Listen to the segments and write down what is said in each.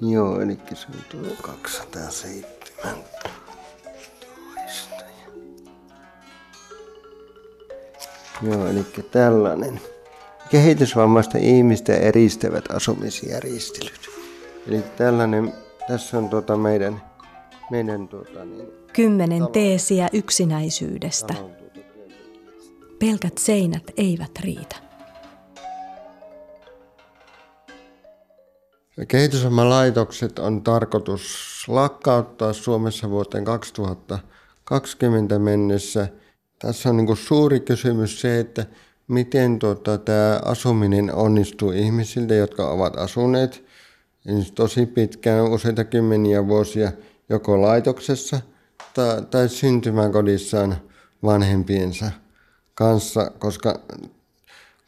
Joo, eli se on tuo 207. Joo, eli tällainen kehitysvammaisten ihmisten eristävät asumisjärjestelyt. Eli tällainen, tässä on tuota meidän, meidän tuota niin, Kymmenen teesiä yksinäisyydestä. tuota Pelkät seinät eivät riitä. Kehitysvammalaitokset on tarkoitus lakkauttaa Suomessa vuoteen 2020 mennessä. Tässä on niin suuri kysymys se, että miten tuota, tämä asuminen onnistuu ihmisiltä, jotka ovat asuneet siis tosi pitkään, useita kymmeniä vuosia joko laitoksessa tai, tai syntymäkodissaan vanhempiensa kanssa, koska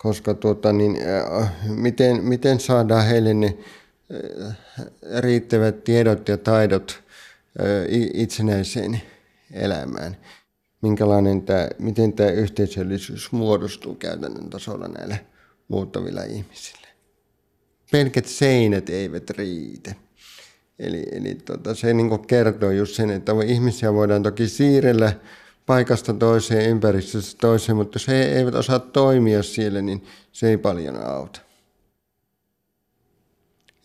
koska tuota, niin, äh, miten, miten saadaan heille ne äh, riittävät tiedot ja taidot äh, itsenäiseen elämään. Minkälainen tämä, miten tämä yhteisöllisyys muodostuu käytännön tasolla näillä muuttavilla ihmisillä. Pelkät seinät eivät riitä. Eli, eli tota, se niin kertoo just sen, että ihmisiä voidaan toki siirrellä paikasta toiseen, ympäristöstä toiseen, mutta jos he eivät osaa toimia siellä, niin se ei paljon auta.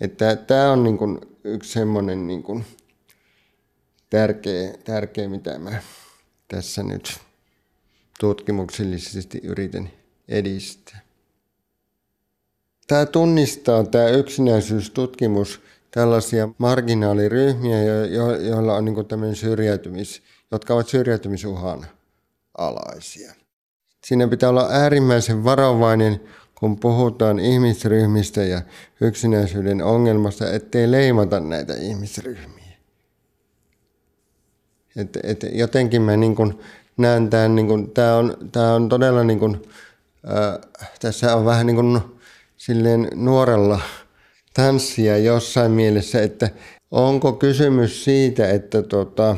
Että tämä on niin kuin yksi semmoinen niin kuin tärkeä, tärkeä, mitä mä tässä nyt tutkimuksellisesti yritän edistää. Tämä tunnistaa, tämä yksinäisyystutkimus, tällaisia marginaaliryhmiä, jo- jo- joilla on niin tämmöinen syrjäytymis, jotka ovat syrjäytymisuhan alaisia. Siinä pitää olla äärimmäisen varovainen, kun puhutaan ihmisryhmistä ja yksinäisyyden ongelmasta, ettei leimata näitä ihmisryhmiä. Et, et jotenkin mä niin kun näen tämän, niin kun, tämä, on, tämä on todella, niin kun, ää, tässä on vähän niin kuin silleen nuorella tanssia jossain mielessä, että onko kysymys siitä, että tota,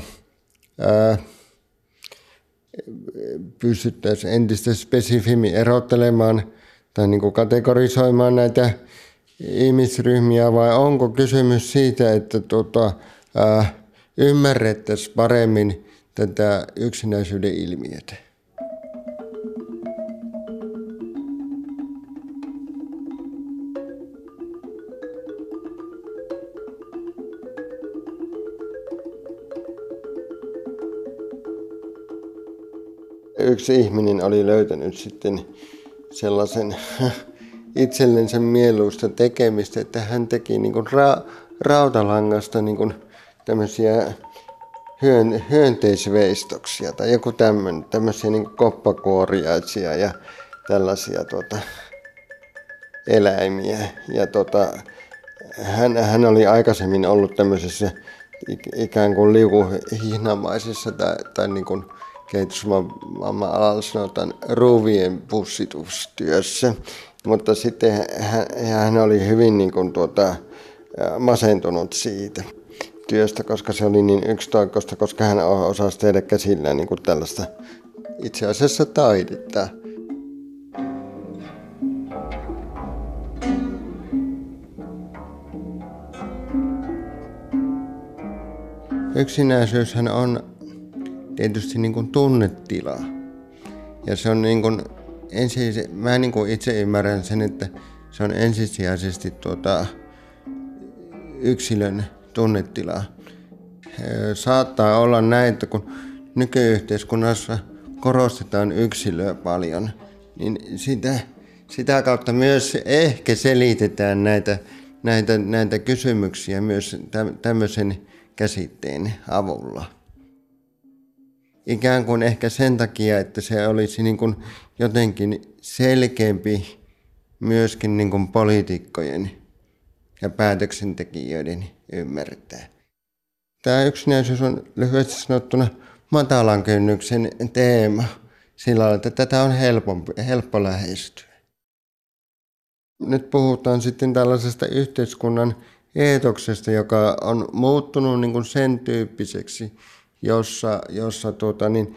ää, pystyttäisiin entistä spesifimmin erottelemaan tai niin kuin kategorisoimaan näitä ihmisryhmiä vai onko kysymys siitä, että tota, ää, ymmärrettäisiin paremmin tätä yksinäisyyden ilmiötä? yksi ihminen oli löytänyt sitten sellaisen itsellensä mieluista tekemistä, että hän teki niin kuin ra- rautalangasta niin kuin tämmöisiä hyön, hyönteisveistoksia tai joku tämmöinen, tämmöisiä niin koppakuoriaisia ja tällaisia tuota, eläimiä. Ja tota, hän, hän oli aikaisemmin ollut tämmöisessä ik- ikään kuin liukuhihnamaisessa tai, tai niin kuin kehitysvamma-alalla sanotaan ruuvien pussitustyössä. Mutta sitten hän, hän oli hyvin niin kuin tuota, masentunut siitä työstä, koska se oli niin yksitoikkoista, koska hän osasi tehdä käsillään niin kuin tällaista itse asiassa taidetta. Yksinäisyyshän on tietysti niin kuin tunnetila. Ja se on niin kuin ensi, mä niin kuin itse ymmärrän sen, että se on ensisijaisesti tuota, yksilön tunnetila. Saattaa olla näin, että kun nykyyhteiskunnassa korostetaan yksilöä paljon, niin sitä, sitä kautta myös ehkä selitetään näitä, näitä, näitä kysymyksiä myös tämmöisen käsitteen avulla. Ikään kuin ehkä sen takia, että se olisi niin kuin jotenkin selkeämpi myöskin niin kuin poliitikkojen ja päätöksentekijöiden ymmärtää. Tämä yksinäisyys on lyhyesti sanottuna matalan kynnyksen teema sillä lailla, että tätä on helpompi, helppo lähestyä. Nyt puhutaan sitten tällaisesta yhteiskunnan eetoksesta, joka on muuttunut niin kuin sen tyyppiseksi, jossa, jossa tuota, niin,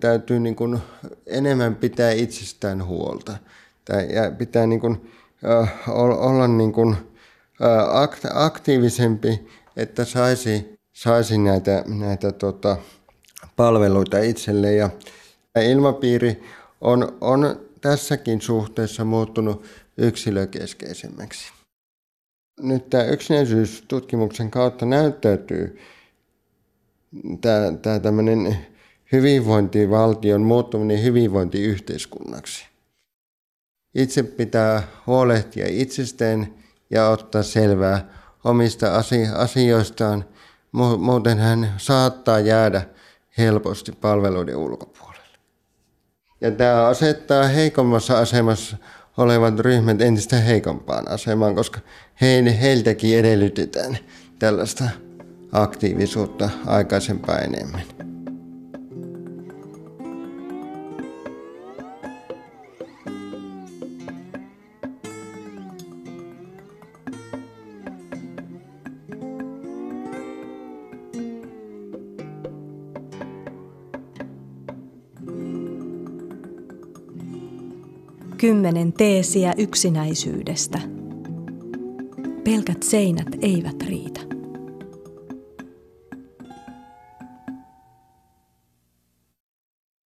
täytyy niin kuin enemmän pitää itsestään huolta. Ja pitää niin kuin, olla niin kuin, aktiivisempi, että saisi, saisi näitä, näitä tota, palveluita itselle. Ja ilmapiiri on, on tässäkin suhteessa muuttunut yksilökeskeisemmäksi. Nyt tämä yksinäisyystutkimuksen kautta näyttäytyy tämä, tämmöinen hyvinvointivaltion muuttuminen hyvinvointiyhteiskunnaksi. Itse pitää huolehtia itsestään ja ottaa selvää omista asioistaan, muuten hän saattaa jäädä helposti palveluiden ulkopuolelle. Ja tämä asettaa heikommassa asemassa olevat ryhmät entistä heikompaan asemaan, koska heiltäkin edellytetään tällaista aktiivisuutta aikaisempaa enemmän. Kymmenen teesiä yksinäisyydestä. Pelkät seinät eivät riitä.